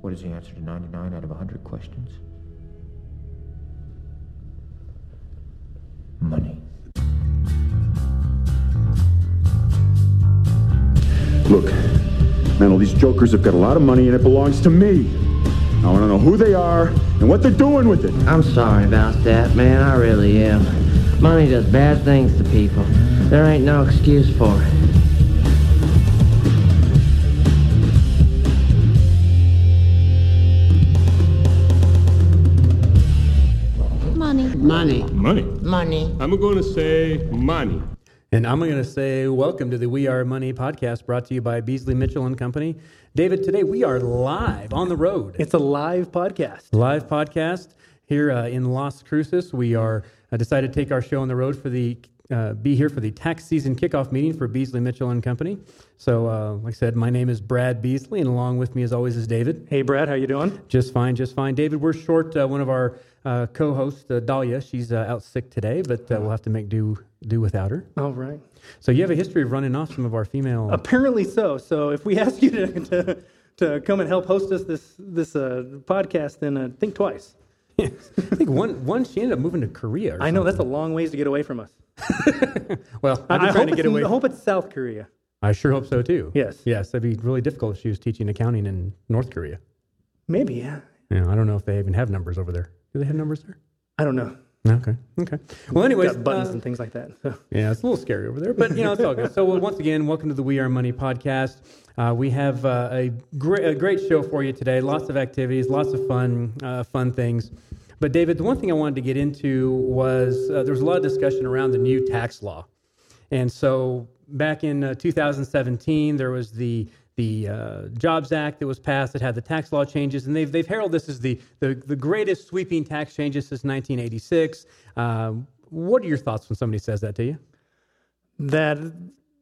What is the answer to 99 out of 100 questions? Money. Look, man, all these jokers have got a lot of money and it belongs to me. I want to know who they are and what they're doing with it. I'm sorry about that, man. I really am. Money does bad things to people. There ain't no excuse for it. Money. Money. I'm going to say money. And I'm going to say welcome to the We Are Money podcast brought to you by Beasley Mitchell and Company. David, today we are live on the road. It's a live podcast. live podcast here uh, in Las Cruces. We are uh, decided to take our show on the road for the uh, be here for the tax season kickoff meeting for Beasley Mitchell and Company. So, uh, like I said, my name is Brad Beasley, and along with me, as always, is David. Hey, Brad, how you doing? Just fine, just fine. David, we're short uh, one of our uh, co-host uh, Dahlia. She's uh, out sick today, but uh, we'll have to make do do without her. All right. So you have a history of running off some of our female. Apparently so. So if we ask you to, to, to come and help host us this this uh, podcast, then uh, think twice. I think one one she ended up moving to Korea. Or I know that's a long ways to get away from us. well. I, I've been I trying hope to get it's- away. I hope it's South Korea. I sure hope so too. Yes. Yes, that'd be really difficult if she was teaching accounting in North Korea. Maybe, yeah. Yeah, I don't know if they even have numbers over there. Do they have numbers there? I don't know. Okay. Okay. Well, anyways, Got buttons uh, and things like that. So. yeah, it's a little scary over there, but you know it's all good. So well, once again, welcome to the We Are Money podcast. Uh, we have uh, a great a great show for you today. Lots of activities, lots of fun uh, fun things. But David, the one thing I wanted to get into was uh, there was a lot of discussion around the new tax law, and so back in uh, 2017 there was the the uh, Jobs Act that was passed that had the tax law changes, and they've, they've heralded this as the, the, the greatest sweeping tax changes since 1986. Um, what are your thoughts when somebody says that to you? That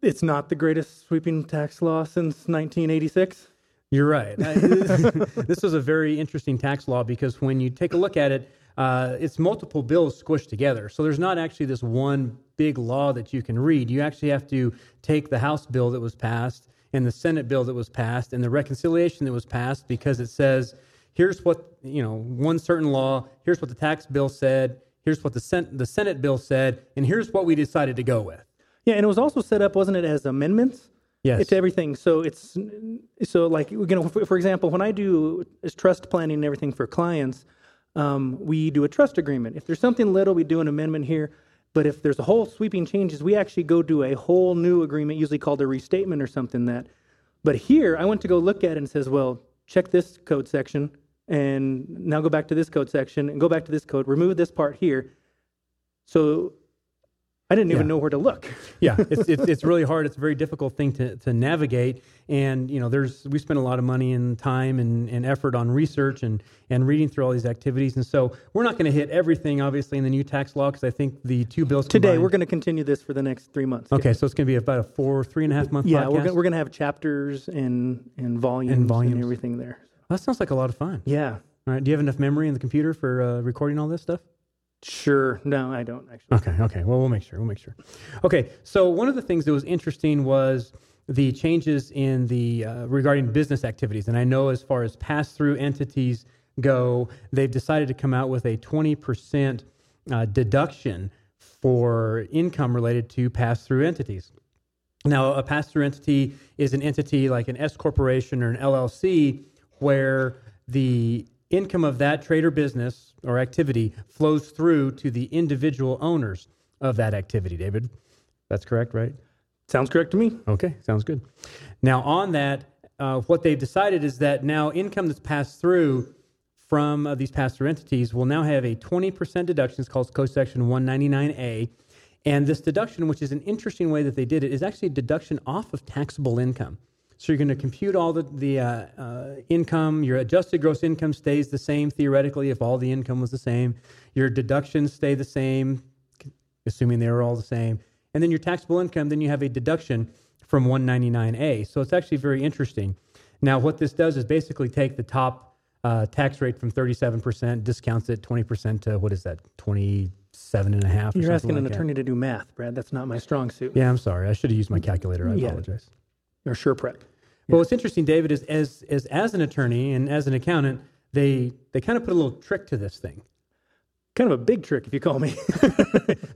it's not the greatest sweeping tax law since 1986. You're right. This was a very interesting tax law because when you take a look at it, uh, it's multiple bills squished together. So there's not actually this one big law that you can read. You actually have to take the House bill that was passed and the Senate bill that was passed and the reconciliation that was passed because it says, here's what, you know, one certain law, here's what the tax bill said, here's what the, Sen- the Senate bill said, and here's what we decided to go with. Yeah, and it was also set up, wasn't it, as amendments? Yes. It's everything. So it's so like you know, for, for example, when I do trust planning and everything for clients, um, we do a trust agreement. If there's something little, we do an amendment here. But if there's a whole sweeping changes, we actually go do a whole new agreement, usually called a restatement or something that. But here, I went to go look at it and says, well, check this code section, and now go back to this code section, and go back to this code, remove this part here. So I didn't even know where to look. yeah, it's, it's it's really hard. It's a very difficult thing to, to navigate, and you know, there's we spend a lot of money and time and, and effort on research and and reading through all these activities, and so we're not going to hit everything obviously in the new tax law because I think the two bills Today, combined- we're going to continue this for the next three months. Okay, so it's going to be about a four three and a half month. Yeah, podcast? we're we're gonna have chapters and and volumes and, volumes. and everything there. that sounds like a lot of fun. Yeah, All right, do you have enough memory in the computer for uh, recording all this stuff? Sure. No, I don't actually. Okay, okay. Well, we'll make sure. We'll make sure. Okay, so one of the things that was interesting was the changes in the uh, regarding business activities, and I know as far as pass-through entities go, they've decided to come out with a twenty percent uh, deduction for income related to pass-through entities. Now, a pass-through entity is an entity like an S corporation or an LLC, where the income of that trade or business or activity flows through to the individual owners of that activity. David, that's correct, right? Sounds correct to me. Okay, sounds good. Now, on that, uh, what they've decided is that now income that's passed through from uh, these pass-through entities will now have a 20% deduction. It's called Code Section 199A. And this deduction, which is an interesting way that they did it, is actually a deduction off of taxable income. So you're going to compute all the, the uh, uh, income. Your adjusted gross income stays the same theoretically if all the income was the same. Your deductions stay the same, assuming they were all the same. And then your taxable income, then you have a deduction from 199A. So it's actually very interesting. Now, what this does is basically take the top uh, tax rate from 37%, discounts it 20% to what is that, 27 and a half? You're asking an like that. attorney to do math, Brad. That's not my strong suit. Yeah, I'm sorry. I should have used my calculator. I Yeah. apologize. Or sure prep. Well, what's interesting, David, is as as as an attorney and as an accountant, they they kind of put a little trick to this thing. Kind of a big trick, if you call me.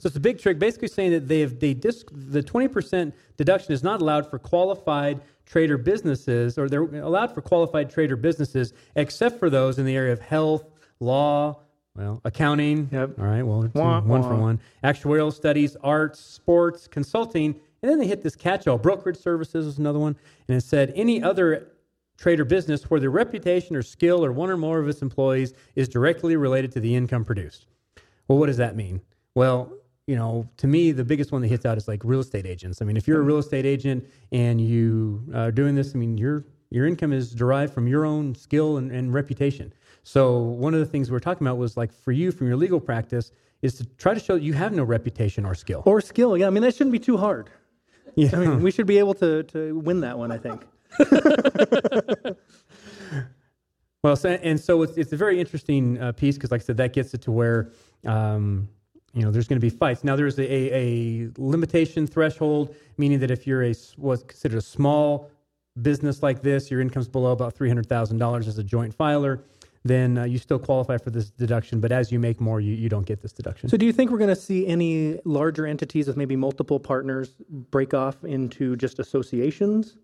So it's a big trick, basically saying that they have they dis, the twenty percent deduction is not allowed for qualified trader businesses, or they're allowed for qualified trader businesses, except for those in the area of health, law, well, accounting. Yep. All right. Well, Wah, one for wah. one. Actuarial studies, arts, sports, consulting, and then they hit this catch-all. Brokerage services is another one, and it said any other trader business where the reputation or skill or one or more of its employees is directly related to the income produced. Well, what does that mean? Well, you know, to me, the biggest one that hits out is like real estate agents. I mean, if you're a real estate agent and you are doing this, I mean, your your income is derived from your own skill and, and reputation. So one of the things we were talking about was like for you from your legal practice is to try to show that you have no reputation or skill. or skill. Yeah, I mean, that shouldn't be too hard. yeah. I mean, we should be able to, to win that one, I think. Well, so, and so it's, it's a very interesting uh, piece because, like I said, that gets it to where um, you know there's going to be fights. Now, there's a, a limitation threshold, meaning that if you're a s- what's considered a small business like this, your income's below about three hundred thousand dollars as a joint filer, then uh, you still qualify for this deduction. But as you make more, you, you don't get this deduction. So, do you think we're going to see any larger entities with maybe multiple partners break off into just associations?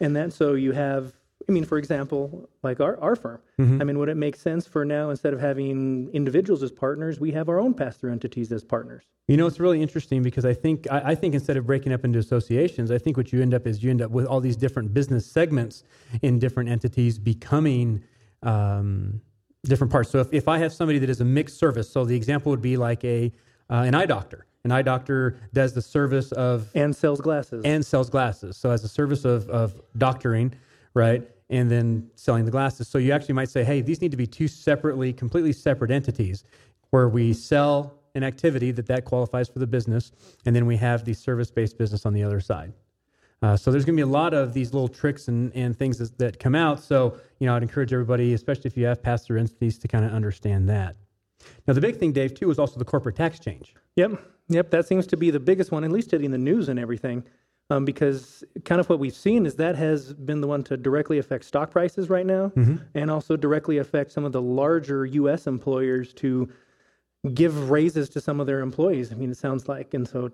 And that, so you have, I mean, for example, like our, our firm. I mean, would it make sense for now, instead of having individuals as partners, we have our own pass through entities as partners? You know, it's really interesting because I think I, I think instead of breaking up into associations, I think what you end up is you end up with all these different business segments in different entities becoming um, different parts. So if, if I have somebody that is a mixed service, so the example would be like a uh, an eye doctor. An eye doctor does the service of And sells glasses. and sells glasses. So as a service of, of doctoring, right? And then selling the glasses. So you actually might say, hey, these need to be two separately, completely separate entities where we sell an activity that that qualifies for the business. And then we have the service-based business on the other side. Uh, so there's going to be a lot of these little tricks and, and things that, that come out. So, you know, I'd encourage everybody, especially if you have pass-through entities, to kind of understand that. Now, the big thing, Dave, too, is also the corporate tax change. Yep, yep. That seems to be the biggest one, at least hitting the news and everything, um, because kind of what we've seen is that has been the one to directly affect stock prices right now, and also directly affect some of the larger U.S. employers to give raises to some of their employees. I mean, it sounds like, and so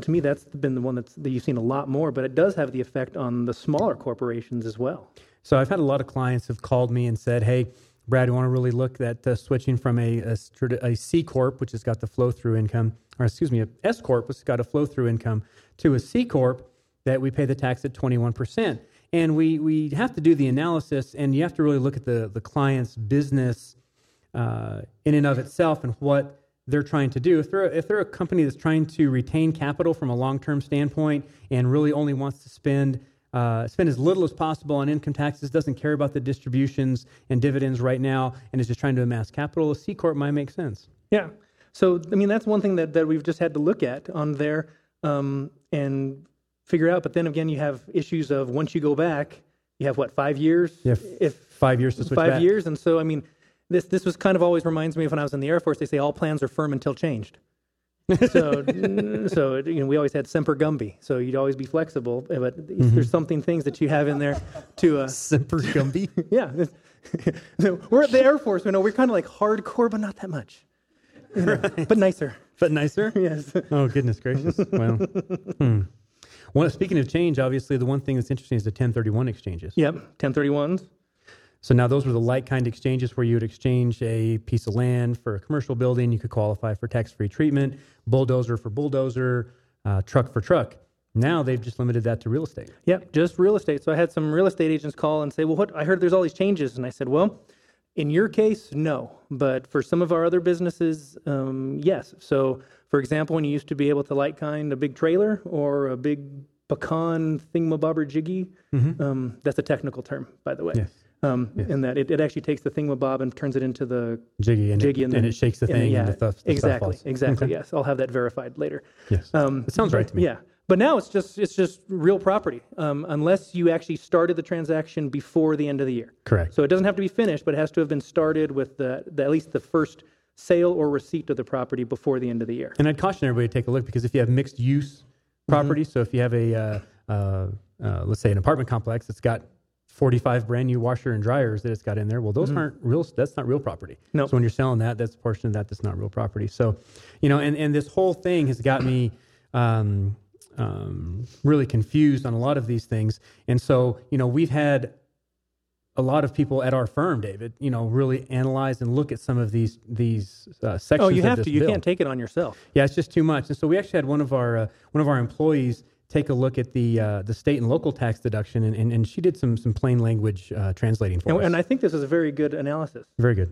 to me, that's been the one that's that you've seen a lot more. But it does have the effect on the smaller corporations as well. So I've had a lot of clients have called me and said, "Hey, Brad, you want to really look at uh, switching from a, a, a C corp, which has got the flow through income, or excuse me, a S corp, which has got a flow through income, to a C corp that we pay the tax at twenty one percent." And we we have to do the analysis, and you have to really look at the the client's business uh, in and of itself and what they're trying to do. If they're if they're a company that's trying to retain capital from a long term standpoint and really only wants to spend uh, spend as little as possible on income taxes, doesn't care about the distributions and dividends right now, and is just trying to amass capital, a C corp might make sense. Yeah. So, I mean, that's one thing that, that we've just had to look at on there um, and figure out. But then again, you have issues of once you go back, you have what, five years? Have if Five years to switch five back. years. And so, I mean, this, this was kind of always reminds me of when I was in the Air Force, they say all plans are firm until changed. so, so you know, we always had semper gumby. So you'd always be flexible, but Mm-hmm. there's something things that you have in there to, uh, Semper Gumby. yeah. we're at the Air Force. You know, we're kind of like hardcore, but not that much. You know, But nicer. but nicer. Yes. Oh goodness gracious! Well, hmm. One, speaking of change, obviously the one thing that's interesting is the 1031 exchanges. Yep. 1031s. So now those were the like kind exchanges where you would exchange a piece of land for a commercial building. You could qualify for tax free treatment, bulldozer for bulldozer, uh, truck for truck. Now they've just limited that to real estate. Yep. Just real estate. So I had some real estate agents call and say, well, what? I heard there's all these changes. And I said, well, in your case, no. But for some of our other businesses, um, yes. So, for example, when you used to be able to like kind a big trailer or a big pecan thingamabobber jiggy, um, that's a technical term, by the way. Yes. Um, In that it, it actually takes the thingamabob and turns it into the Jiggy and, jiggy it, and, and then- it shakes the and thing yeah, and the stuff exactly, exactly. Okay. Yes, I'll have that verified later. Yes. Um, it sounds right to me. Yeah, but now it's just it's just real property, um, unless you actually started the transaction before the end of the year. Correct. So it doesn't have to be finished, but it has to have been started with the, the at least the first sale or receipt of the property before the end of the year. And I'd caution everybody to take a look because if you have mixed use Mm-hmm. property, so if you have a uh, uh, uh, let's say an apartment complex that's got 45 brand new washer and dryers that it's got in there. Well, those aren't real. That's not real property. No. So when you're selling that, that's a portion of that that's not real property. So, you know, and and this whole thing has got me. Um, um, really confused on a lot of these things, and so you know we've had a lot of people at our firm, David, you know, really analyze and look at some of these these uh, sections. Oh, you have to. You bill. can't take it on yourself. Yeah, it's just too much. And so we actually had one of our uh, one of our employees take a look at the uh, the state and local tax deduction, and, and, and she did some some plain language uh, translating for And, us. and I think this is a very good analysis. Very good.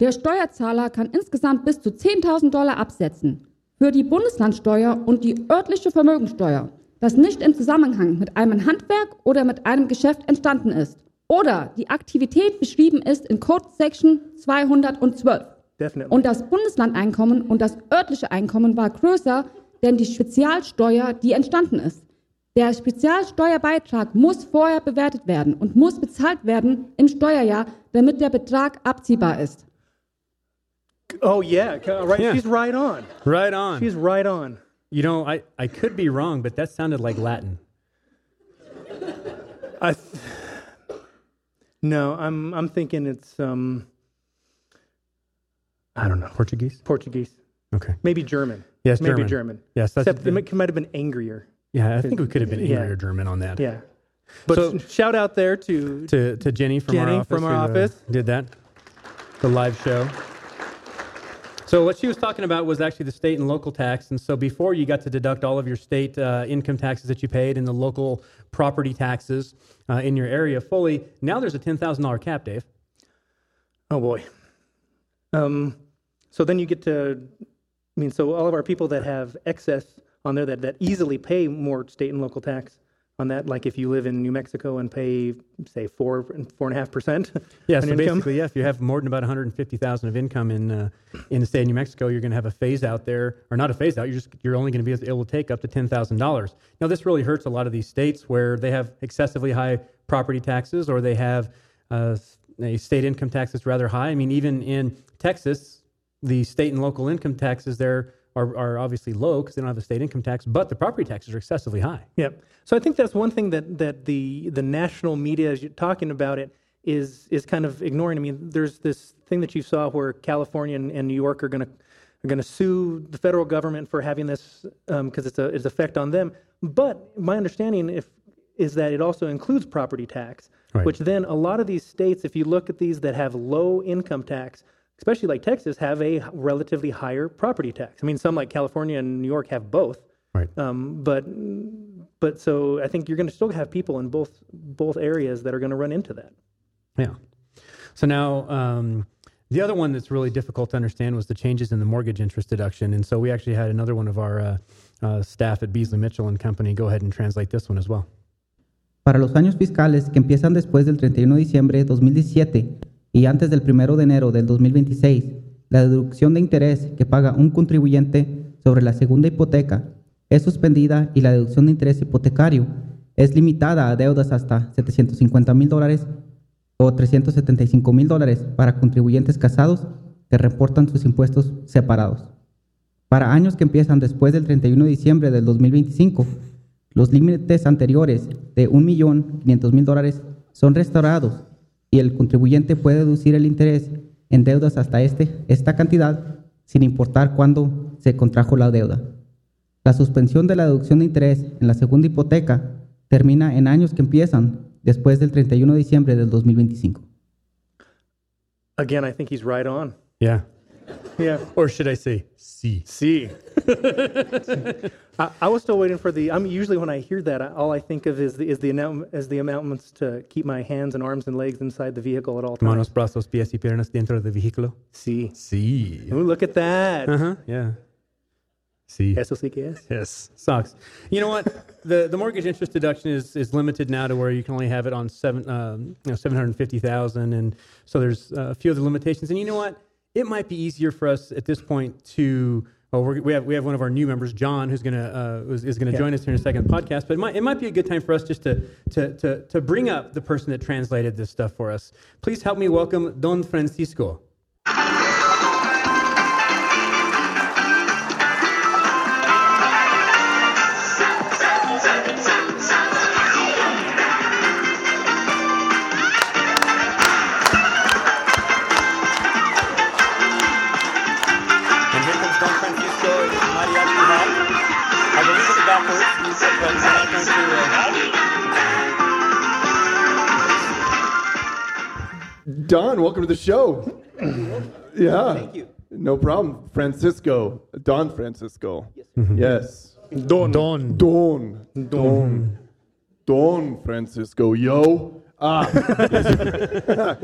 Der Steuerzahler kann insgesamt bis zu 10.000 Dollar absetzen. Für die Bundeslandsteuer und die örtliche Vermögensteuer, das nicht im Zusammenhang mit einem Handwerk oder mit einem Geschäft entstanden ist oder die Aktivität beschrieben ist in Code Section 212. Definitely. Und das Bundeslandeinkommen und das örtliche Einkommen war größer, denn die Spezialsteuer, die entstanden ist. Der Spezialsteuerbeitrag muss vorher bewertet werden und muss bezahlt werden im Steuerjahr, damit der Betrag abziehbar ist. oh yeah, right. Yeah. She's right on. Right on. She's right on. you know, I, I could be wrong, but that sounded like Latin. I th- no, I'm I'm thinking it's um I don't know Portuguese? Portuguese, Okay. maybe German. Yes, maybe German. German. Yes, that's Except it might, have been angrier. Yeah, I think we could have been Yeah. German on that. Yeah, but So- shout out there to To, to Jenny from Jenny our office. from our uh, office. did that. The live show. So what she was talking about was actually the state and local tax. And so before you got to deduct all of your state uh, income taxes that you paid and the local property taxes uh, in your area fully, now there's a $10,000 cap, Dave. Oh boy. Um, so then you get to, I mean, so all of our people that have excess on there that, that easily pay more state and local tax on that, like if you live in New Mexico and pay, say, four and four and a half percent. Yeah, so income. basically, yeah, if you have more than about 150,000 of income in uh, in the state of New Mexico, you're going to have a phase out there, or not a phase out. You're just you're only going to be able to take up to ten thousand dollars. Now, this really hurts a lot of these states where they have excessively high property taxes, or they have uh, a state income tax that's rather high. I mean, even in Texas, the state and local income taxes there are, are obviously low because they don't have a state income tax, but the property taxes are excessively high. Yeah. So I think that's one thing that, that the the national media, as you're talking about it, is is kind of ignoring. I mean, there's this thing that you saw where California and, and New York are going to are going to sue the federal government for having this um, because it's a it's effect on them. But my understanding if is that it also includes property tax, Right. which then a lot of these states, if you look at these that have low income tax, especially like Texas, have a relatively higher property tax. I mean, some like California and New York have both. Right. Um, but but so I think you're going to still have people in both both areas that are going to run into that. Yeah. So now, um, the other one that's really difficult to understand was the changes in the mortgage interest deduction. And so we actually had another one of our uh, uh, staff at Beasley Mitchell and Company go ahead and translate this one as well. Para los años fiscales que empiezan después del 31 de diciembre de 2017 y antes del 1 de enero del 2026, la deducción de interés que paga un contribuyente sobre la segunda hipoteca es suspendida y la deducción de interés hipotecario es limitada a deudas hasta 750 mil dólares o 375 mil dólares para contribuyentes casados que reportan sus impuestos separados. Para años que empiezan después del 31 de diciembre del 2025, los límites anteriores de 1.500.000 dólares son restaurados y el contribuyente puede deducir el interés en deudas hasta este, esta cantidad sin importar cuándo se contrajo la deuda. La suspensión de la deducción de interés en la segunda hipoteca termina en años que empiezan después del 31 de diciembre del 2025. Again, I think he's right on. Yeah. Yeah. Or should I say C? See. I, I was still waiting for the. I'm usually when I hear that, I, all I think of is the is the is the announcements to keep my hands and arms and legs inside the vehicle at all times. Manos, brazos, pies y piernas dentro del vehículo. See. C. Ooh, look at that. Yeah. C. Eso sí que es. Yes, sucks. You know what? the The mortgage interest deduction is is limited now to where you can only have it on seven, um, you know, seven hundred fifty thousand, and so there's uh, a few other limitations. And you know what? It might be easier for us at this point to. We have we have one of our new members, John, who's gonna uh, is, is gonna Yeah. join us here in a second podcast. But it might, it might be a good time for us just to, to to to bring up the person that translated this stuff for us. Please help me welcome Don Francisco. Don, welcome to the show. yeah. Thank you. No problem. Francisco. Don Francisco. Yes. Don. Don. Don. Don. Don Francisco, yo. Ah.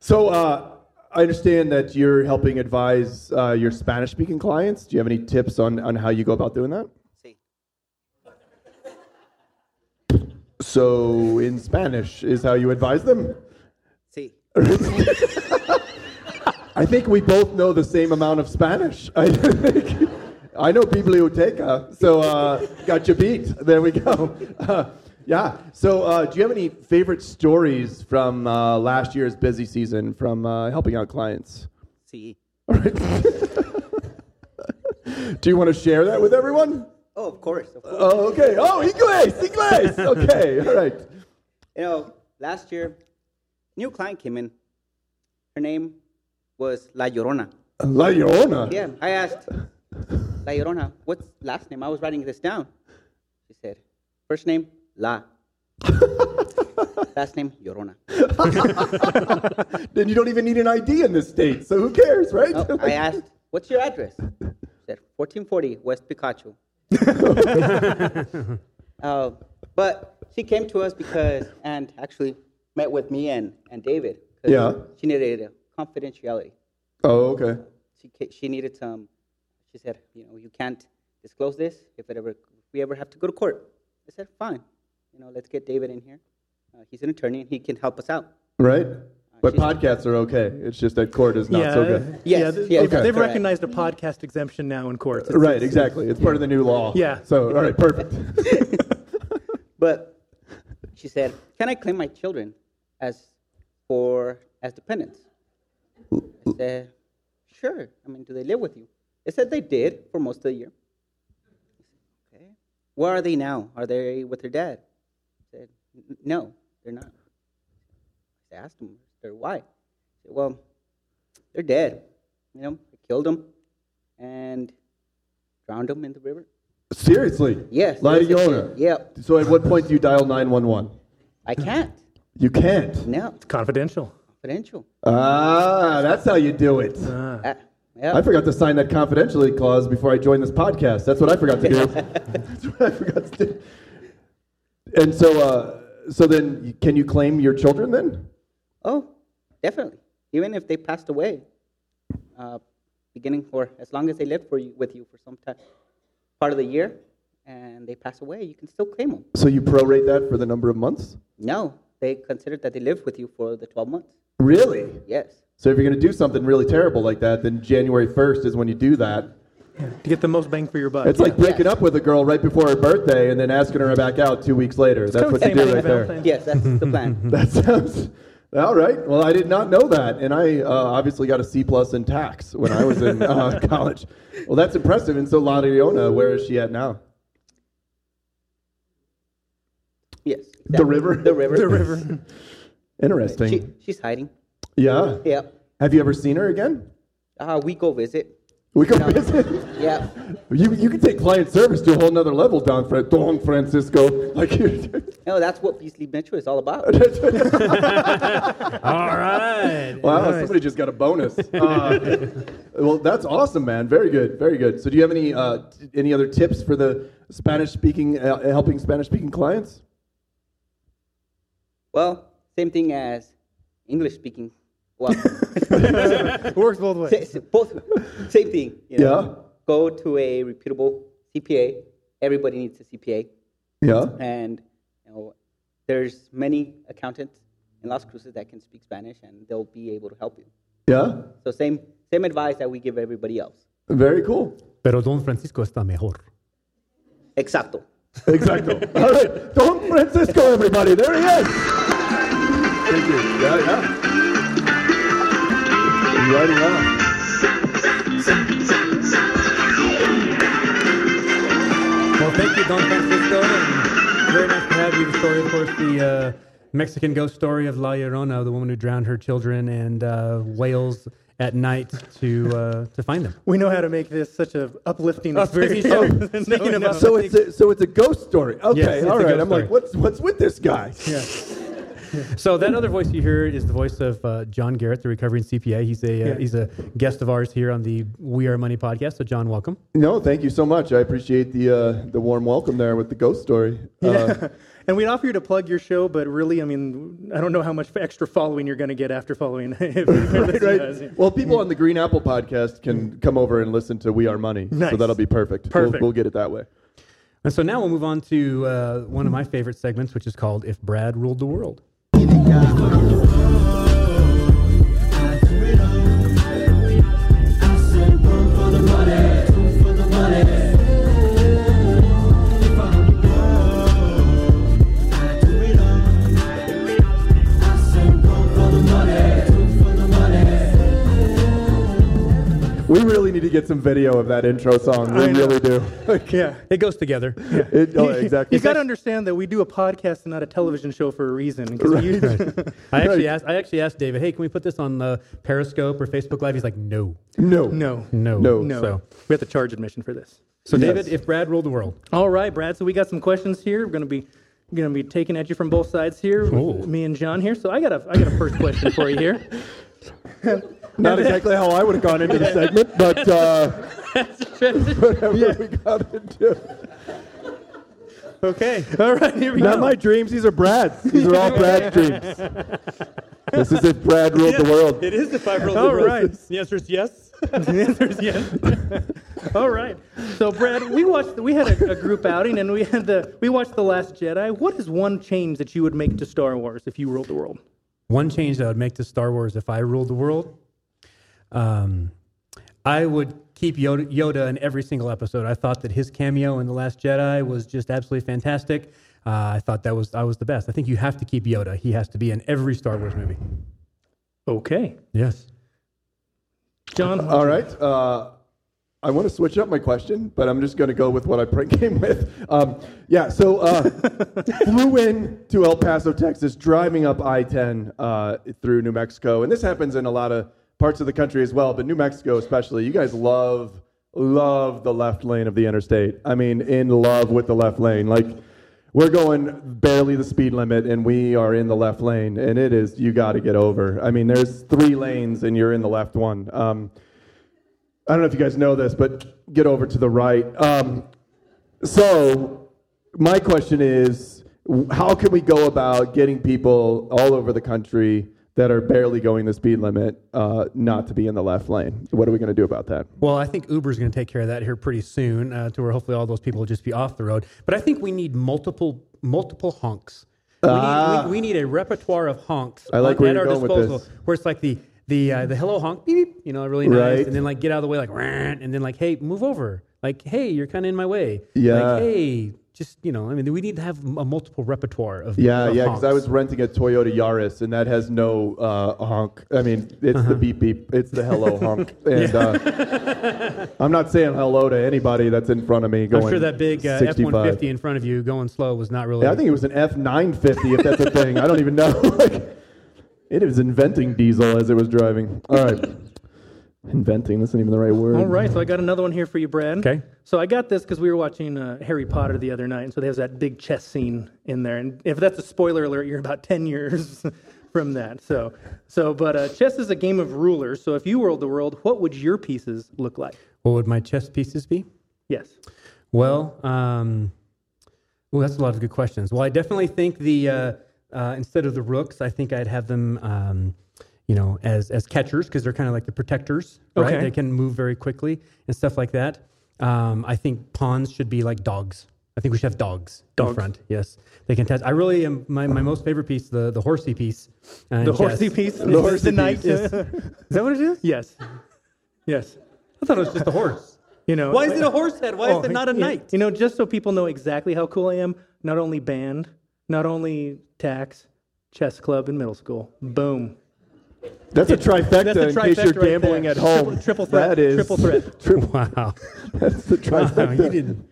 so, uh, I understand that you're helping advise uh, your Spanish speaking clients. Do you have any tips on, on how you go about doing that? Sí. So, in Spanish is how you advise them? I think we both know the same amount of Spanish. I think. I know biblioteca, so uh, got you beat. There we go. Uh, yeah. So, uh, do you have any favorite stories from uh, last year's busy season from uh, helping out clients? Sí. Do you want to share that with everyone? Oh, of course. Of course. Oh, okay. Oh, inglés, inglés. Okay, all right. You know, last year, new client came in. Her name was La Llorona. La Llorona. Yeah, I asked La Llorona, what's last name? I was writing this down. She said, first name, La. last name, Llorona. Then you don't even need an ID in this state, so who cares, right? I asked, what's your address? She said, 1440 West Picacho. uh, but she came to us because, and actually met with me and, and David. 'cause Yeah. She needed a confidentiality. Oh, okay. She, she needed some, she said, you know, you can't disclose this if it ever, if we ever have to go to court. I said, fine. You know, let's get David in here. Uh, he's an attorney and he can help us out. Right? But she's- podcasts are okay. It's just that court is not yeah, so good. Yes, yeah, th- yes, they've, they've correct. recognized a podcast exemption now in courts. It's- Right, it's- exactly. It's part of the new law. Yeah. So, all right, perfect. But she said, "Can I claim my children as for as dependents?" I said, "Sure. I mean, do they live with you?" They said they did for most of the year. Okay. Where are they now? Are they with their dad? I said, "No, they're not." I asked them, "They're why?" I said, "Well, they're dead. You know, they killed them and drowned them in the river." Seriously? Yes. La yes, yes, Llorona. Yep. So, at what point do you dial 911? I can't. You can't. No. It's confidential. Confidential. Ah, that's how you do it. Uh, yeah. I forgot to sign that confidentiality clause before I joined this podcast. That's what I forgot to do. That's what I forgot to do. And so, uh, so then, can you claim your children then? Oh, definitely. Even if they passed away, uh, beginning for as long as they lived for you, with you for some time, part of the year, and they pass away, you can still claim them. So you prorate that for the number of months? No, they considered that they lived with you for the 12 months. Really? Yes. So if you're going to do something really terrible like that, then January 1st is when you do that. To get the most bang for your buck. It's like breaking up with a girl right before her birthday and then asking her back out two weeks later. That's what you do right there. Valentine's. Yes, that's the plan. That sounds all right. Well, I did not know that, and I uh, obviously got a C plus in tax when I was in uh, college. Well, that's impressive. And so, La Llorona, where is she at now? Yes. The river. The river. the river. Interesting. She, she's hiding. yeah. Yeah. Have you ever seen her again? Uh, we go visit. We go No. visit. Yeah. You you can take client service to a whole nother level, Don, Fra- Don Francisco. Like you. No, that's what Beasley Mitchell is all about. All right. Wow, somebody just got a bonus. Uh, well, that's awesome, man. Very good, very good. So, do you have any uh, t- any other tips for the Spanish speaking, uh, helping Spanish speaking clients? Well, same thing as English speaking. Well, It works both ways. sa- sa- both same thing. You know? Yeah. Go to a reputable CPA. Everybody needs a CPA, Yeah. and you know, there's many accountants in Las Cruces that can speak Spanish, and they'll be able to help you. Yeah. So same same advice that we give everybody else. Very cool. Pero Don Francisco está mejor. Exacto. Exacto. All right. Don Francisco, everybody. There he is. Thank you. Yeah, yeah. Writing off. Well, thank you, Don Francisco. And very nice to have you. The story, of course, the uh, Mexican ghost story of La Llorona, the woman who drowned her children and uh, wails at night to uh, to find them. We know how to make this such a uplifting Uplifting experience. show. Speaking No, of no. So it's a, so it's a ghost story. Okay. Yes, it's all a right. ghost I'm like, what's what's with this guy? Yeah. so that other voice you hear is the voice of uh, John Garrett, the recovering CPA. He's a uh, Yeah. he's a guest of ours here on the We Are Money podcast. So John, welcome. No, thank you so much. I appreciate the uh, the warm welcome there with the ghost story. Uh, Yeah. and we'd offer you to plug your show, but really, I mean, I don't know how much extra following you're going to get after following. if, right, right. Well, people on the Green Apple podcast can come over and listen to We Are Money, so that'll be perfect. Perfect. We'll, we'll get it that way. And so now we'll move on to uh, one of my favorite segments, which is called "If Brad Ruled the World." To get some video of that intro song. We I really do. yeah, it goes together. It, oh, exactly. You got to understand that we do a podcast and not a television show for a reason. 'cause we use- I actually asked. I actually asked David, "Hey, can we put this on the Periscope or Facebook Live?" He's like, "No, no, no, no, no. So, we have to charge admission for this. so David, if Brad ruled the world, All right, Brad. So we got some questions here. We're going to be going to be taking at you from both sides here. Ooh. Me and John here. So I got a I got a first question for you here. Not exactly how I would have gone into the segment, but uh, whatever we got to do. Okay. All right. Here we Not go. my dreams. These are Brad's. These are all Brad's dreams. This is if Brad ruled the world. It is if I ruled All the world. right. The answer is yes. the answer is yes. All right. So, Brad, we watched. We had a, a group outing, and we had the we watched the Last Jedi. What is one change that you would make to Star Wars if you ruled the world? One change that I would make to Star Wars if I ruled the world, um, I would keep Yoda, Yoda in every single episode. I thought that his cameo in the Last Jedi was just absolutely fantastic. Uh, I thought that was I was the best. I think you have to keep Yoda. He has to be in every Star Wars movie. Okay. Yes. John. All right. Uh, I want to switch up my question, but I'm just going to go with what I came with. Um, yeah, so uh, flew in to El Paso, Texas, driving up I-10 uh, through New Mexico, and this happens in a lot of parts of the country as well, but New Mexico especially. You guys love love the left lane of the interstate. I mean, in love with the left lane. Like we're going barely the speed limit and we are in the left lane and it is you got to get over i mean there's three lanes and you're in the left one um, i don't know if you guys know this but get over to the right um, so my question is how can we go about getting people all over the country that are barely going the speed limit uh, not to be in the left lane what are we going to do about that Well, I think Uber's going to take care of that here pretty soon, uh, to where hopefully all those people will just be off the road. But I think we need multiple multiple honks. We, Ah. need, we, we need a repertoire of honks I like at our going with disposal, this. where it's like the the uh, the hello honk, beep, beep, you know, really nice, Right. and then like get out of the way, like, and then like, hey, move over, like, hey, you're kind of in my way, Yeah. like, hey, just you know, I mean, we need to have a multiple repertoire of Yeah, yeah, because I was renting a Toyota Yaris, and that has no uh, honk. I mean, it's Uh-huh. the beep beep, it's the hello honk. And uh, I'm not saying hello to anybody that's in front of me going. I'm sure that big uh, F-150 in front of you going slow was not really. Yeah, I think it was an F950, if that's a thing. I don't even know. like, it was inventing diesel as it was driving. All right. Inventing, This isn't even the right word. All right, so I got another one here for you, Brad. Okay. So I got this because we were watching uh, Harry Potter the other night, and so there's that big chess scene in there. And if that's a spoiler alert, you're about ten years from that. So, so, but uh, chess is a game of rulers. So if you ruled the world, what would your pieces look like? What would my chess pieces be? Yes. Well, um, well, that's a lot of good questions. Well, I definitely think the uh, uh, instead of the rooks, I think I'd have them, um, you know, as as catchers because they're kind of like the protectors, right? Okay. They can move very quickly and stuff like that. Um, I think pawns should be like dogs. I think we should have dogs, in front. Yes, they can test. I really am my, my most favorite piece, the the horsey piece. uh, The horsey piece? The horsey knight. Is, is that what it is? Yes. Yes. I thought it was just a horse. You know, Why is it a horse head? Why Oh, is it not a knight? You know, just so people know exactly how cool I am, not only band, not only tax, chess club in middle school. Boom. That's a trifecta That's a in case you're trifecta right gambling there. at home. Triple, triple threat. That is triple threat. Triple, Wow. that's the Wow, trifecta. you didn't.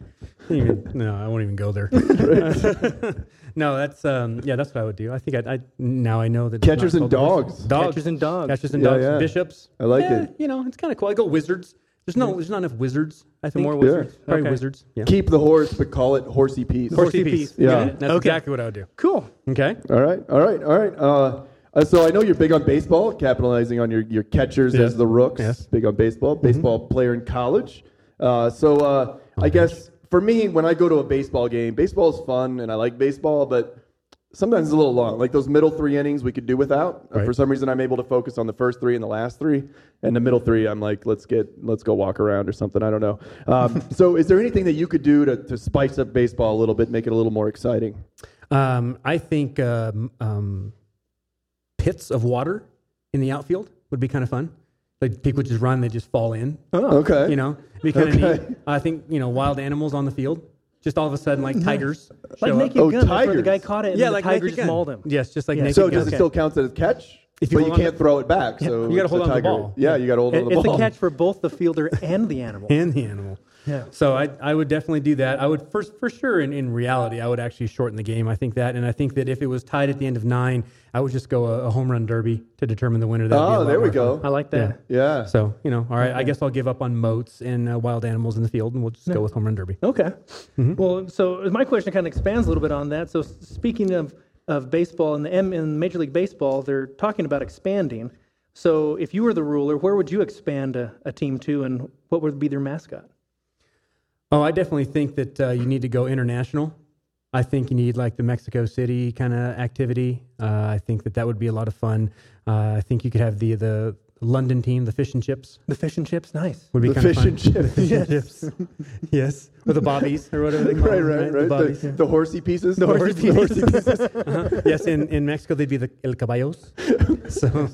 you didn't even- no, I won't even go there. no, that's um, yeah, that's what I would do. I think I, I now I know that it's Catchers not and called dogs. dogs, Catchers and dogs. catchers and Yeah, dogs, yeah. bishops. I like Yeah, it. You know, it's kind of cool. I go wizards. There's no, there's not enough wizards. I think more Yeah. wizards. Probably Okay. wizards. Yeah. Keep the horse, but call it horsey peas. Horsey Horsey peas. peas. Yeah. That's Okay. exactly what I would do. Cool. Okay. All right, all right, all right. Uh, uh, so I know you're big on baseball, capitalizing on your, your catchers Yes. as the rooks. Big on baseball, baseball player in college. Uh, so uh, I guess for me, when I go to a baseball game, baseball is fun and I like baseball, but sometimes it's a little long. Like those middle three innings, we could do without. Uh, Right. for some reason, I'm able to focus on the first three and the last three, and the middle three, I'm like, let's get, let's go walk around or something. I don't know. Um, so, is there anything that you could do to, to spice up baseball a little bit, make it a little more exciting? Um, I think um, um, pits of water in the outfield would be kind of fun. Like people just run, they just fall in. Oh, okay. You know, it'd be kind of Okay. neat. I think you know wild animals on the field. Just all of a sudden, like mm-hmm. tigers. Like show up. Naked Oh, Gun. That's where the oh, guy caught it and yeah, the like tiger Naked just Gun. mauled him. Yes, just like Yeah. naked So gun. does it still count as a catch? If you but hold you on can't to- throw it back. Yeah, So you gotta it's hold on to the tiger. ball. Yeah, you got to hold on It- to the it's ball. a catch for both the fielder and the animal. and the animal. Yeah. So I, I would definitely do that. I would first for sure in, in reality I would actually shorten the game. I think that, and I think that if it was tied at the end of nine, I would just go a, a home run derby to determine the winner. That'd Oh, there we go. fun. I like that. Yeah. So you know, all right. I guess I'll give up on moats and uh, wild animals in the field, and we'll just go with home run derby. Okay. Mm-hmm. Well, so my question kind of expands a little bit on that. So speaking of, of baseball and the M in Major League Baseball, they're talking about expanding. So if you were the ruler, where would you expand a, a team to, and what would be their mascot? Oh, I definitely think that uh, you need to go international. I think you need like the Mexico City kind of activity. Uh, I think that that would be a lot of fun. Uh, I think you could have the the London team, the fish and chips, The fish and chips, nice. would be The kind of fun. and chips. The fish and chips. yes, or the bobbies or whatever they call Right, them. right, The right. bobbies. The, the horsey pieces. The horsey pieces. Uh-huh. Yes, in, in Mexico they'd be the el caballos. So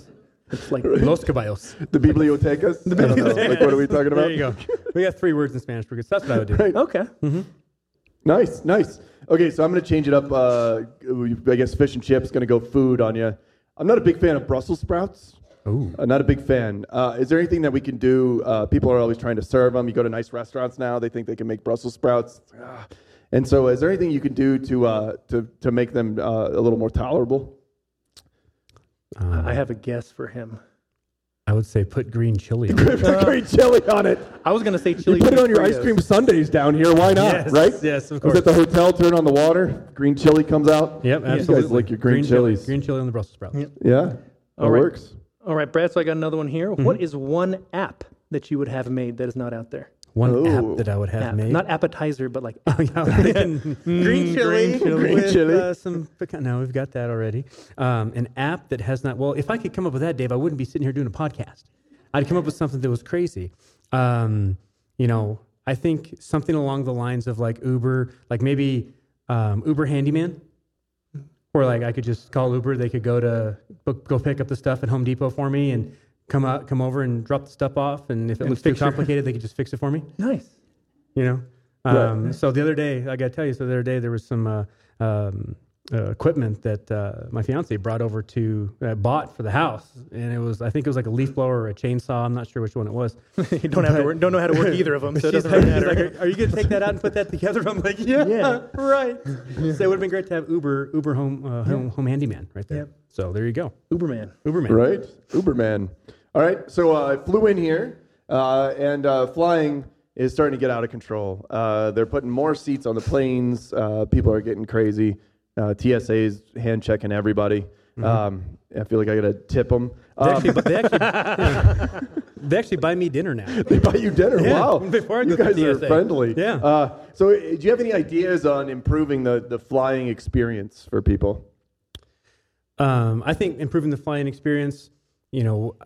It's like los caballos. the bibliotecas. I don't. Like, what are we talking about? There you go. We got three words in Spanish because that's what I would do. Right. okay. Nice, nice. Okay, so I'm going to change it up. Uh, I guess fish and chips going to go food on you. I'm not a big fan of Brussels sprouts. Ooh. Uh, not a big fan. Uh, is there anything that we can do? Uh, people are always trying to serve them. You go to nice restaurants now; they think they can make Brussels sprouts. Ah. And so, is there anything you can do to uh, to to make them uh, a little more tolerable? I have a guess for him. I would say put green chili. on it. Put green chili on it. I was going to say chili. You put it on your ice Fritos. cream sundaes down here. Why not? Yes, right? yes, of Is course. at the hotel, turn on the water. Green chili comes out. Yep, You guys absolutely. like your green, chili. chilies. Green chili on the Brussels sprouts. Yeah, that All right. works. All right, Brad. So I got another one here. Mm-hmm. What is one app that you would have made that is not out there? One Ooh. app that I would have App. made. Not appetizer, but like Oh, yeah, I was thinking green chili, Green with, chili. Uh, some pecan. No, we've got that already. Um, an app that has not. Well, if I could come up with that, Dave, I wouldn't be sitting here doing a podcast. I'd come up with something that was crazy. Um, you know, I think something along the lines of like Uber, like maybe um, Uber Handyman, or like I could just call Uber. They could go to book, go pick up the stuff at Home Depot for me and come out, come over and drop the stuff off. And if it And looks too complicated, they could just fix it for me nice. you know. Um, So the other day, I got to tell you, so the other day there was some uh, um, uh, equipment that uh, my fiance brought over to uh, bought for the house, and it was I think it was like a leaf blower or a chainsaw. I'm not sure which one it was. you don't have to work, don't know how to work either of them, so it doesn't really matter. like, are, are you going to take that out and put that together? I'm like, yeah, Yeah. right. So it would have been great to have Uber Uber home uh, home, home handyman right there. Yep. So there you go, Uberman. Uberman. Right? Uberman. All right. So uh, I flew in here, uh, and uh, flying is starting to get out of control. Uh, they're putting more seats on the planes. Uh, people are getting crazy. Uh, TSA's hand checking everybody. Um, I feel like I got to tip them. They actually, they, actually, they actually buy me dinner now. they buy you dinner. Yeah, wow. before I you guys are friendly. Yeah. Uh, so, do you have any ideas on improving the, the flying experience for people? Um, I think improving the flying experience, you know,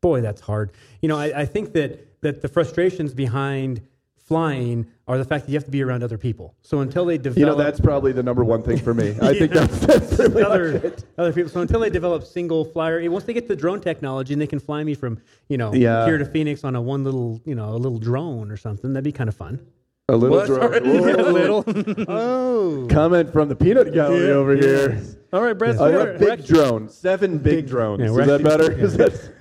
boy, that's hard. You know, I, I think that that the frustrations behind flying are the fact that you have to be around other people. So until they develop, You know, that's probably the number one thing for me. I think that's, that's much other other people. So until they develop single flyer, eh, once they get the drone technology and they can fly me from you know Yeah. here to Phoenix on a one little you know a little drone or something, that'd be kind of fun. A little Well, drone. a little. oh, Comment from the peanut gallery Yeah, over yeah. here. All right, Brad. I so a big drone, seven big, drones. Yeah, Is that actually- better? Is that-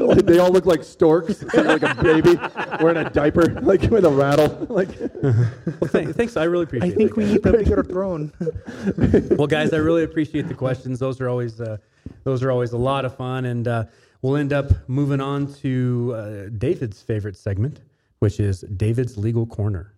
Like, they all look like storks, like a baby wearing a diaper, like with a rattle. Like, well, th- thanks. I really appreciate. It. I think it, we need the bigger throne. well, guys, I really appreciate the questions. Those are always uh, those are always a lot of fun. And uh, we'll end up moving on to uh, David's favorite segment, which is David's Legal Corner.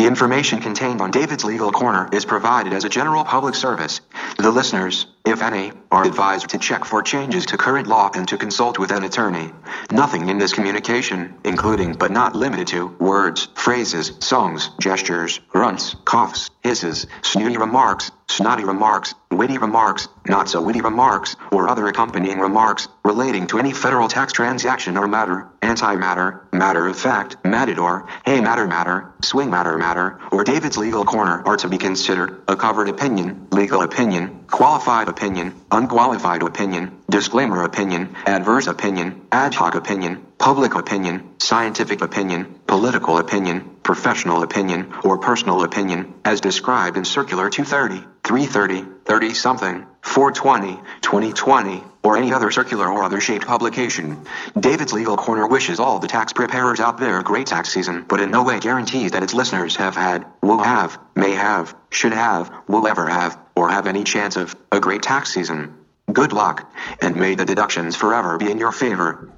The information contained on David's Legal Corner is provided as a general public service. To the listeners, if any, are advised to check for changes to current law and to consult with an attorney. Nothing in this communication, including but not limited to words, phrases, songs, gestures, grunts, coughs, hisses, snooty remarks, snotty remarks, witty remarks, not so witty remarks, or other accompanying remarks relating to any federal tax transaction or matter, antimatter, matter of fact, matador, hey matter matter, swing matter matter, or David's legal corner are to be considered a covered opinion, legal opinion, qualified opinion, unqualified opinion, disclaimer opinion, adverse opinion, ad hoc opinion, public opinion, scientific opinion, political opinion, professional opinion, or personal opinion, as described in Circular 230, 330, 30 something, 420, 2020, or any other circular or other shaped publication. David's Legal Corner wishes all the tax preparers out there a great tax season, but in no way guarantees that its listeners have had, will have, may have, should have, will ever have, or have any chance of a great tax season. Good luck, and may the deductions forever be in your favor.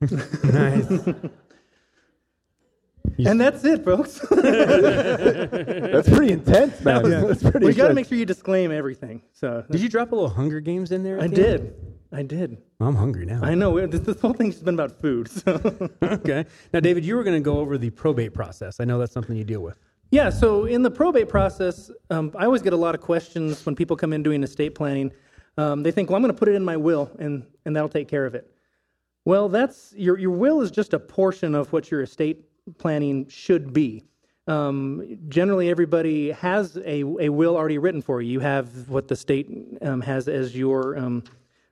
nice. And that's it, folks. That's pretty intense, man. That's pretty we got to make sure you disclaim everything. So Did you drop a little Hunger Games in there? at I the did. end? I did. I'm hungry now. I know. This, this whole thing's been about food. So. okay. Now, David, you were going to go over the probate process. I know that's something you deal with. Yeah, so in the probate process, um, I always get a lot of questions when people come in doing estate planning. Um, they think, well, I'm going to put it in my will, and, and that'll take care of it. Well, that's your, your will is just a portion of what your estate planning should be. Um, generally, everybody has a, a will already written for you. You have what the state um, has as your, um,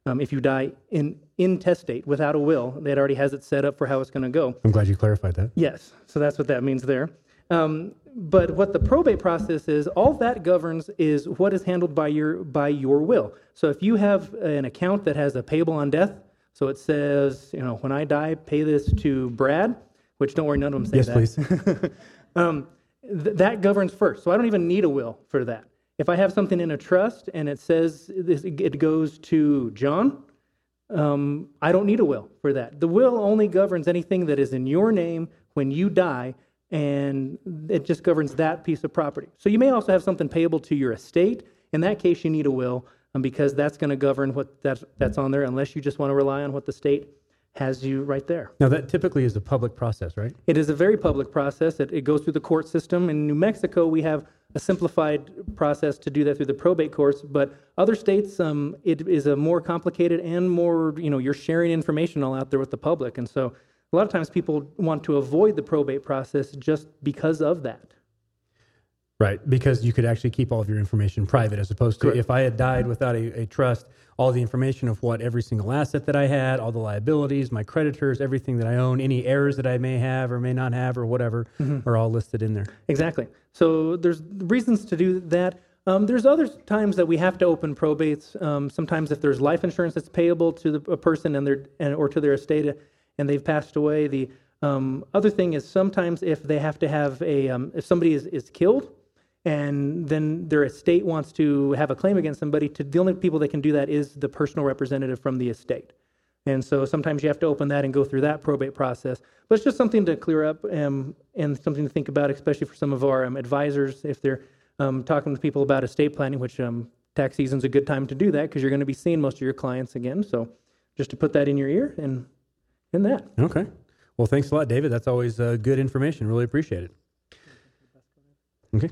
um, if you die in intestate without a will, that already has it set up for how it's going to go. I'm glad you clarified that. Yes, so that's what that means there. Um, but what the probate process is, all that governs is what is handled by your by your will. So if you have an account that has a payable on death, so it says, you know, when I die, pay this to Brad, which don't worry, none of them say Yes, that. please. um, th- that governs first. So I don't even need a will for that. If I have something in a trust and it says this, it goes to John, um, I don't need a will for that. The will only governs anything that is in your name when you die, and it just governs that piece of property. So you may also have something payable to your estate. In that case, you need a will um, because that's going to govern what that's, that's on there, unless you just want to rely on what the state has you right there. Now, that typically is a public process, right? It is a very public process. It, it goes through the court system. In New Mexico, we have a simplified process to do that through the probate courts, but other states, um, it is a more complicated and more, you know, you're sharing information all out there with the public. And so a lot of times people want to avoid the probate process just because of that. Right, because you could actually keep all of your information private as opposed to Correct. if I had died without a, a trust, all the information of what every single asset that I had, all the liabilities, my creditors, everything that I own, any errors that I may have or may not have or whatever Mhm. are all listed in there. Exactly. So there's reasons to do that. Um, there's other times that we have to open probates. Um, sometimes if there's life insurance that's payable to the, a person and their and, or to their estate, and they've passed away. The um, other thing is sometimes if they have to have a um, if somebody is, is killed, and then their estate wants to have a claim against somebody, to the only people that can do that is the personal representative from the estate. And so sometimes you have to open that and go through that probate process. But it's just something to clear up um, and something to think about, especially for some of our um, advisors if they're um, talking to people about estate planning, which um, tax season's a good time to do that because you're going to be seeing most of your clients again. So just to put that in your ear and and that. Okay. Well, thanks a lot, David. That's always uh, good information. Really appreciate it. Okay.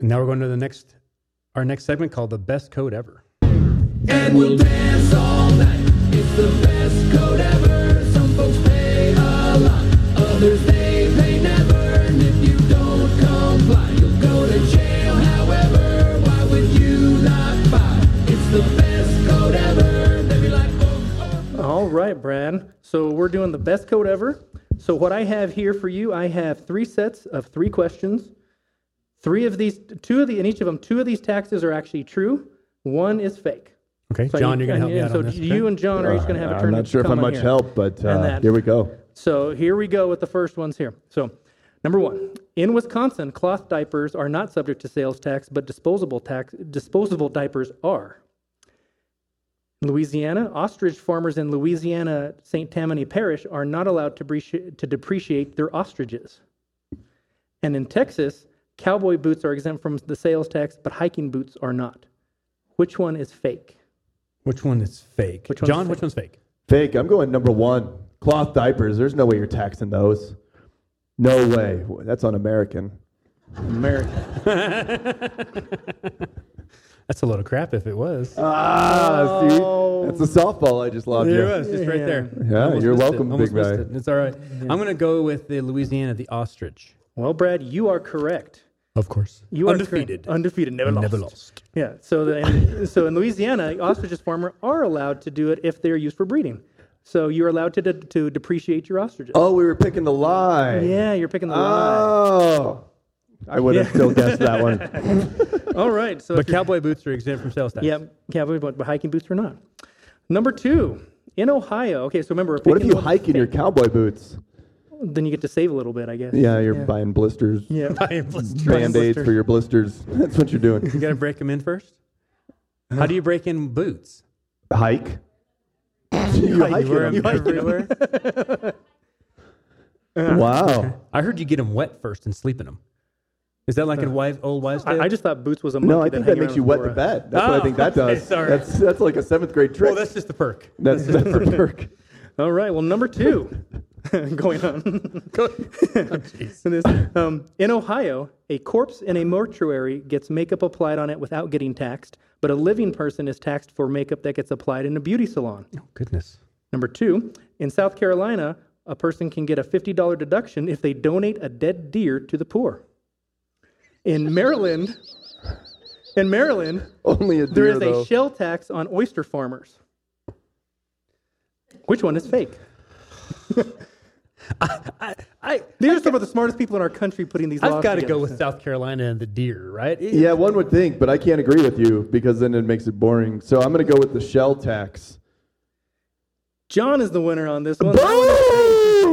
Now we're going to the next, our next segment called the best code ever. And we'll dance all night. It's the best code ever. Some folks pay a lot, others pay right, Brad. So we're doing the best code ever. So what I have here for you, I have three sets of three questions. Three of these, two of the, in each of them, two of these taxes are actually true. One is fake. Okay, So John, you- you're going to help me and out so on this. you okay? and John are each going to have a turn. I'm not sure if come I'm much here. help, but And uh, here we go. So here we go with the first ones here. So, number one, in Wisconsin, cloth diapers are not subject to sales tax, but disposable tax disposable diapers are. Louisiana, ostrich farmers in Louisiana, St. Tammany Parish are not allowed to, depreci- to depreciate their ostriches. And in Texas, cowboy boots are exempt from the sales tax, but hiking boots are not. Which one is fake? Which one is fake? Which John, fake? which one's fake? Fake. I'm going number one. Cloth diapers. There's no way you're taxing those. No way. That's un-American. American. That's a load of crap if it was. Ah, see, that's a softball I just lobbed There you. it was, just right there. Yeah, Almost you're missed it, welcome, almost big guy. it. It's all right. I'm going to go with the Louisiana, the ostrich. Well, Brad, you are correct. Of course. You are Undefeated. correct. Undefeated. Never lost. Never lost. Yeah. So, the, and, so in Louisiana, ostriches farmer are allowed to do it if they're used for breeding. So you're allowed to de- to depreciate your ostriches. Oh, we were picking the lie. Yeah, you're picking the lie. Oh. I would have Yeah. still guessed that one. All right. So But cowboy boots are exempt from sales tax. yeah, cowboy, but, but hiking boots are not. Number two, in Ohio. Okay, so remember, we're What if you hike in your cowboy boots? Then you get to save a little bit, I guess. Yeah, you're buying blisters, Yeah. Buying blisters. band-aids for your blisters. That's what you're doing. You got to break them in first? How do you break in boots? Hike. you hike you wear in them them. everywhere? Wow. I heard you get them wet first and sleep in them. Is that like a wise, old wives' tale? I, I just thought boots was a monkey. No, I think that makes you wet the a- bed. That's what I Oh, think that okay, does. sorry. That's that's like a seventh grade trick. Oh, that's just the perk. that's that's the perk. All right. Well, number two, going on. In this, um, in Ohio, a corpse in a mortuary gets makeup applied on it without getting taxed, but a living person is taxed for makeup that gets applied in a beauty salon. Oh, goodness. Number two, in South Carolina, a person can get a $50 deduction if they donate a dead deer to the poor. In Maryland, in Maryland, Only a deer is though. a shell tax on oyster farmers. Which one is fake? I, These are some of the smartest people in our country putting these I've got to go with South Carolina and the deer, right? yeah, one would think, but I can't agree with you because then it makes it boring. So I'm going to go with the shell tax. John is the winner on this one. Boom!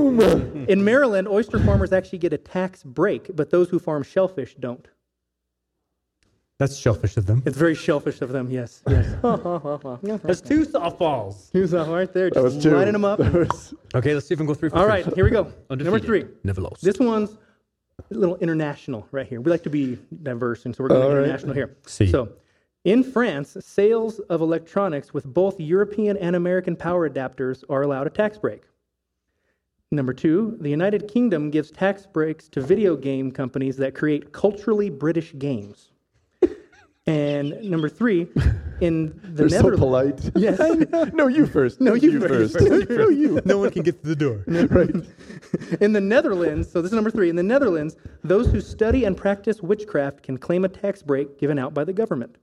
In Maryland, oyster farmers actually get a tax break, but those who farm shellfish don't. That's shellfish of them. It's very shellfish of them, yes. yes. That's two softballs. Two that right there, That just was two. lining them up. That was- Okay, let's see if we can go three for All three. right, here we go. Number Undefeated. three. Never lost. This one's a little international right here. We like to be diverse, and so we're going All to right. international here. See. So, in France, sales of electronics with both European and American power adapters are allowed a tax break. Number two, the United Kingdom gives tax breaks to video game companies that create culturally British games. And number three, in the They're so Netherlands. polite. Yes. no, you first. No, you first. no, you. no one can get through the door. right. In the Netherlands, so this is number three. In the Netherlands, those who study and practice witchcraft can claim a tax break given out by the government.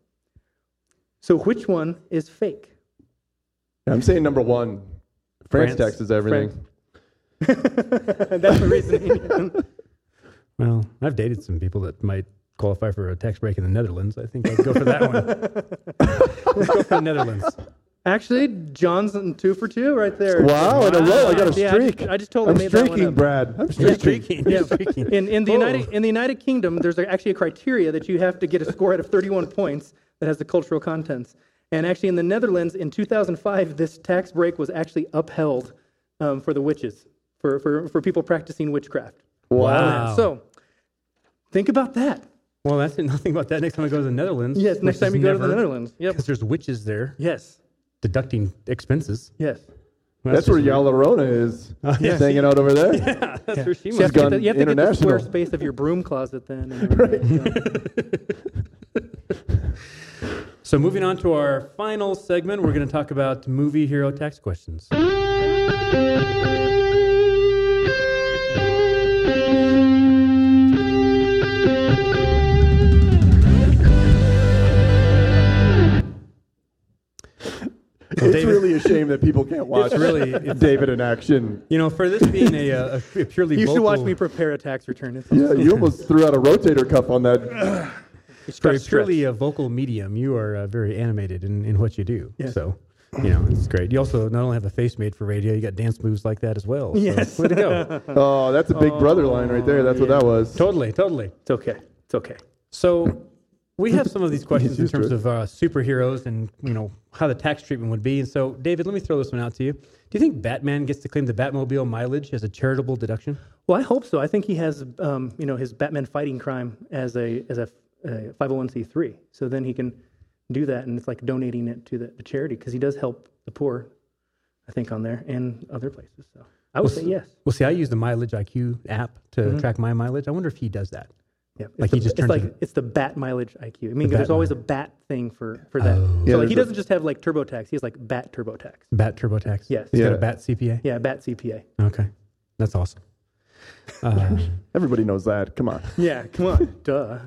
So, which one is fake? I'm saying number one. France, France. taxes everything. That's the reasoning. Well, I've dated some people that might qualify for a tax break in the Netherlands. I think I'd go for that one. Let's go for the Netherlands. Actually, John's in two for two right there. Wow, in a row. I got a Yeah, I streak. just- I just totally I'm made that one streaking, up. Brad. I'm You're streaking. streaking. You're streaking. In, in the Oh. United in the United Kingdom, there's actually a criteria that you have to get a score out of 31 points that has the cultural contents. And actually, in the Netherlands, in 2005, this tax break was actually upheld um, for the witches, for, for, for people practicing witchcraft. Wow. So, think about that. Well, that's nothing about that. Next time I go to the Netherlands. Yes, next time you go to the never- Netherlands. Yep. Because there's witches there Yes. deducting expenses. Yes. Well, That's where just weird. La Llorona is. Oh, yeah. Just hanging out over there. Yeah, that's where she So you must have to, get gone the, you have to get the international. square space of your broom closet then. and- So moving on to our final segment, we're going to talk about movie hero tax questions. It's David- really a shame that people can't watch really- it's- David in action. You know, for this being a, uh, a purely you should watch me prepare a tax return. It's Yeah, you almost threw out a rotator cuff on that. for a stretch. purely a vocal medium, you are uh, very animated in, in what you do. Yes. So, you know, it's great. You also not only have a face made for radio, you got dance moves like that as well. So, Yes. Way to go. Oh, that's a big brother line right there. That's what that was. totally, totally. It's okay. It's okay. So, we have some of these questions in terms of uh, superheroes and you know how the tax treatment would be. And so, David, let me throw this one out to you. Do you think Batman gets to claim the Batmobile mileage as a charitable deduction? Well, I hope so. I think he has, um, you know, his Batman fighting crime as a as a, a 501c3. So then he can do that, and it's like donating it to the, the charity because he does help the poor. I think on there and other places. So I would Well, say s- yes. Well, see, I use the Mileage IQ app to Mhm. track my mileage. I wonder if he does that. Yeah, like it's he the- just it's like it- it's the bat mileage IQ. I mean, The there's bat always a bat thing for for that. Oh. So like he a- doesn't just have like TurboTax. He has like bat TurboTax. Bat TurboTax. Yes. He's got Yeah. a Bat CPA. Yeah, bat CPA. Okay, that's awesome. Uh, Everybody knows that. Come on. Yeah, come on, duh.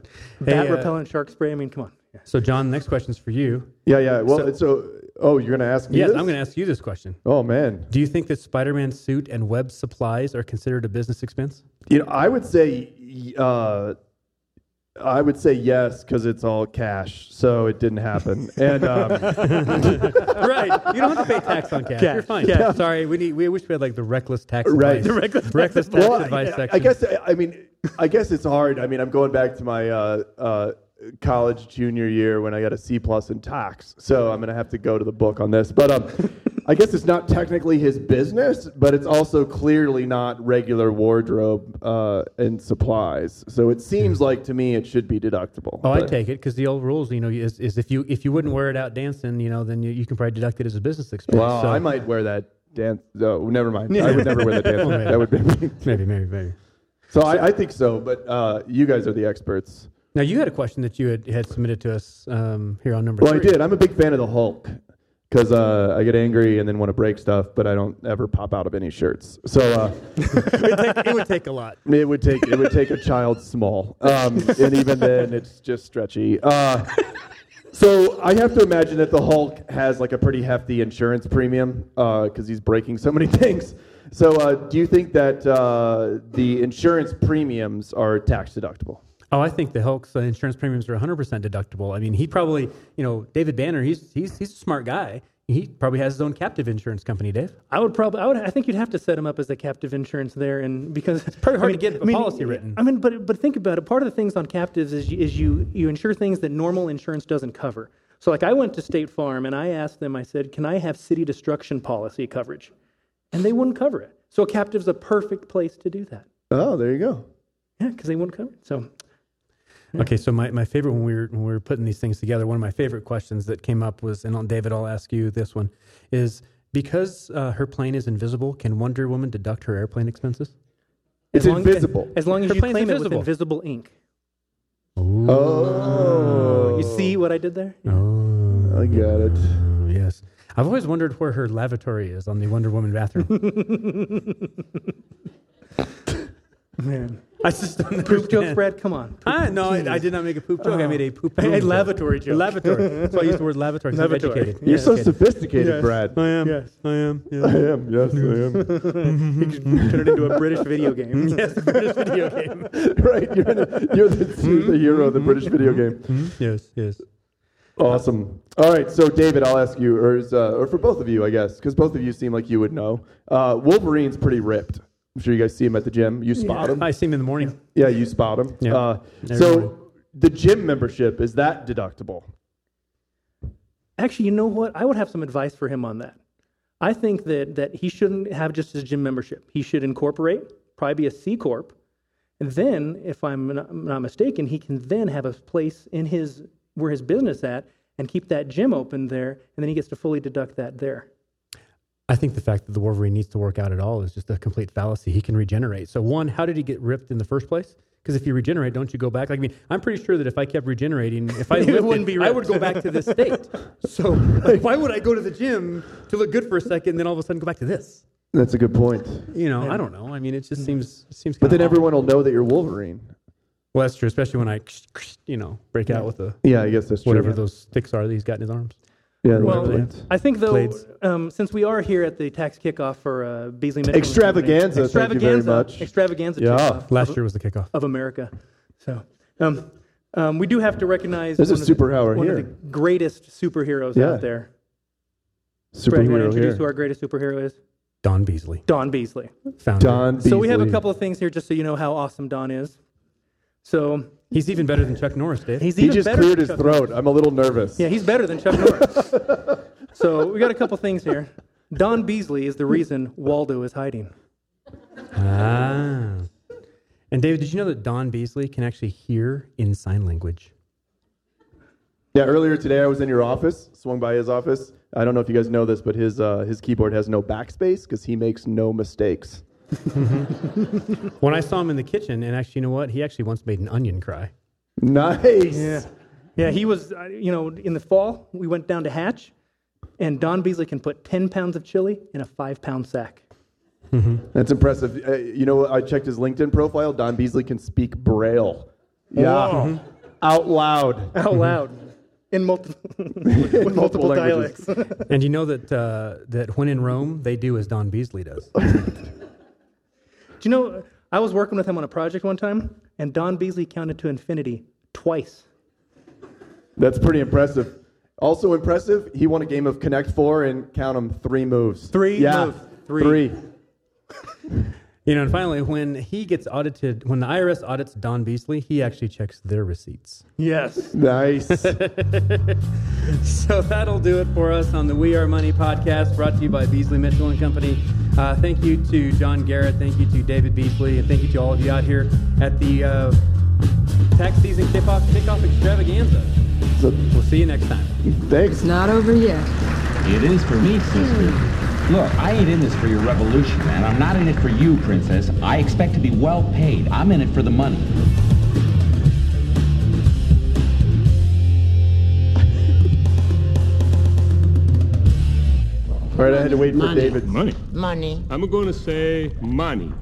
Hey, Bat uh, repellent shark spray. I mean, come on. Yeah. so, John, next question's for you. Yeah, yeah. Well, So- so, oh, you're gonna ask me? Yes, this? I'm going to ask you this question. Oh man. Do you think that Spider-Man's suit and web supplies are considered a business expense? You know, I would say, uh, I would say yes because it's all cash, so it didn't happen. And um, right. You don't have to pay tax on cash. Cash, You're fine. cash. Sorry, we need. We wish we had like the reckless tax Right. advice. The reckless reckless tax tax well, advice I, section. I guess I mean, I guess it's hard. I mean, I'm going back to my uh, uh, college junior year when I got a C plus in tax, so I'm gonna have to go to the book on this. But um, I guess it's not technically his business, but it's also clearly not regular wardrobe uh, and supplies. So it seems like to me it should be deductible. Oh, I but- take it because the old rules, you know, is, is if you if you wouldn't wear it out dancing, you know, then you, you can probably deduct it as a business expense. Well, So- I might wear that dance. No, never mind. I would never wear that dance. That would be maybe, maybe, maybe. So I, I think so, but uh, you guys are the experts. Now you had a question that you had, had submitted to us um, here on number Well, I did. I'm a big fan of the Hulk because uh, I get angry and then want to break stuff, but I don't ever pop out of any shirts. So uh, it, would take, it would take a lot. it would take it would take a child small, um, and even then it's just stretchy. Uh, so I have to imagine that the Hulk has like a pretty hefty insurance premium because he's breaking so many things. So uh, do you think that uh, the insurance premiums are tax deductible? Oh, I think the Hulk's uh, insurance premiums are 100% deductible. I mean, he probably, you know, David Banner, he's he's he's a smart guy. He probably has his own captive insurance company, Dave. I would probably, I would, I think you'd have to set him up as a captive insurance there, and because it's pretty hard to get a policy written. I mean, but but think about it. Part of the things on captives is you, is you you insure things that normal insurance doesn't cover. So, like, I went to State Farm and I asked them. I said, "Can I have city destruction policy coverage?" And they wouldn't cover it. So, a captive's a perfect place to do that. Oh, there you go. Yeah, because they wouldn't cover it. So, Okay, so my, my favorite when we were when we were putting these things together, one of my favorite questions that came up was, and I'll- David, I'll ask you this one, is because uh, her plane is invisible, can Wonder Woman deduct her airplane expenses? It's as long, invisible. As long as Her you plane's claim it invisible. with invisible ink. Oh, You see what I did there? Oh, I got it. yes. I've always wondered where her lavatory is on the Wonder Woman bathroom. Man. I just don't Poop jokes, understand. Brad? Come on. Ah, no, I, I did not make a poop joke. I made a poop. A room joke. lavatory joke. Lavatory. That's why I used the word lavatory. 'cause I'm Lavatory. educated. You're Yeah, so educated. sophisticated, Yes. Brad. I am. Yes. I am. I am. Yes, I am. He just turned it into a British video game. yes, British video game. right. You're, the, you're the, the hero of the British video game. Yes, yes. Awesome. All right. So, David, I'll ask you, or, is, uh, or for both of you, I guess, because both of you seem like you would know. Uh, Wolverine's pretty ripped. I'm sure you guys see him at the gym. You spot him. I see him in the morning. Yeah, you spot him. Yeah. Uh, so, morning. the gym membership is that deductible? Actually, you know what? I would have some advice for him on that. I think that that he shouldn't have just his gym membership. He should incorporate, probably be a C corp, and then, if I'm not, not mistaken, he can then have a place in his where his business at and keep that gym open there, and then he gets to fully deduct that there. I think the fact that the Wolverine needs to work out at all is just a complete fallacy. He can regenerate. So, one, how did he get ripped in the first place? Because if you regenerate, don't you go back? Like, I mean, I'm pretty sure that if I kept regenerating, if I lived wouldn't it, be I would go back to this state. So, like, why would I go to the gym to look good for a second, and then all of a sudden go back to this? That's a good point. You know, I don't know. I mean, it just seems it seems. But then kinda everyone will know that you're Wolverine. Well, that's true, especially when I, you know, break out with the Yeah, I guess that's true. whatever those sticks are that he's got in his arms. Yeah, Well, whatever yeah. that is. I think though, um, since we are here at the tax kickoff for uh, Beasley Mitchell Extravaganza, Company- thank you very extravaganza, much. extravaganza Yeah. Last of, year was the kickoff. of America. So, um, um, we do have to recognize There's a one of the- superpower one here. of the greatest superheroes Yeah. out there. Brad, you want to Superhero introduce here. who our greatest superhero is? Don Beasley, Don Beasley. founder. Don So we have a couple of things here just so you know how awesome Don is. So He's even better than Chuck Norris, Dave. he's He even just better cleared than his Chuck throat. I'm a little nervous. Yeah, he's better than Chuck Norris. so we got a couple things here. Don Beasley is the reason Waldo is hiding. Ah. And David, did you know that Don Beasley can actually hear in sign language? Yeah, earlier today I was in your office, swung by his office. I don't know if you guys know this, but his uh, his keyboard has no backspace because he makes no mistakes. When I saw him in the kitchen, and actually, you know what? He actually once made an onion cry. Nice. Yeah. Yeah, he was, uh, you know, in the fall, we went down to Hatch, and Don Beasley can put 10 pounds of chili in a five pound sack. That's impressive. Uh, you know, I checked his LinkedIn profile. Don Beasley can speak Braille. Yeah, Whoa. out loud. Out loud. In, multi- with multiple, languages. dialects. And you know that uh, that when in Rome, they do as Don Beasley does. Do you know, I was working with him on a project one time, and Don Beasley counted to infinity twice. That's pretty impressive. Also impressive, he won a game of Connect Four and count them three moves. Three yeah, moves. Three. You know, and finally, when he gets audited, when the IRS audits Don Beasley, he actually checks their receipts. Yes. Nice. So that'll do it for us on the We Are Money podcast, brought to you by Beasley Mitchell and Company. Uh, thank you to John Garrett, thank you to David Beasley, and thank you to all of you out here at the uh, tax season kickoff kickoff extravaganza. So, we'll see you next time. Thanks. It's not over yet. It is for me, sister. Look, I ain't in this for your revolution, man. I'm not in it for you, princess. I expect to be well paid. I'm in it for the money. All right, I had to wait for Money. David. Money. Money. I'm going to say money.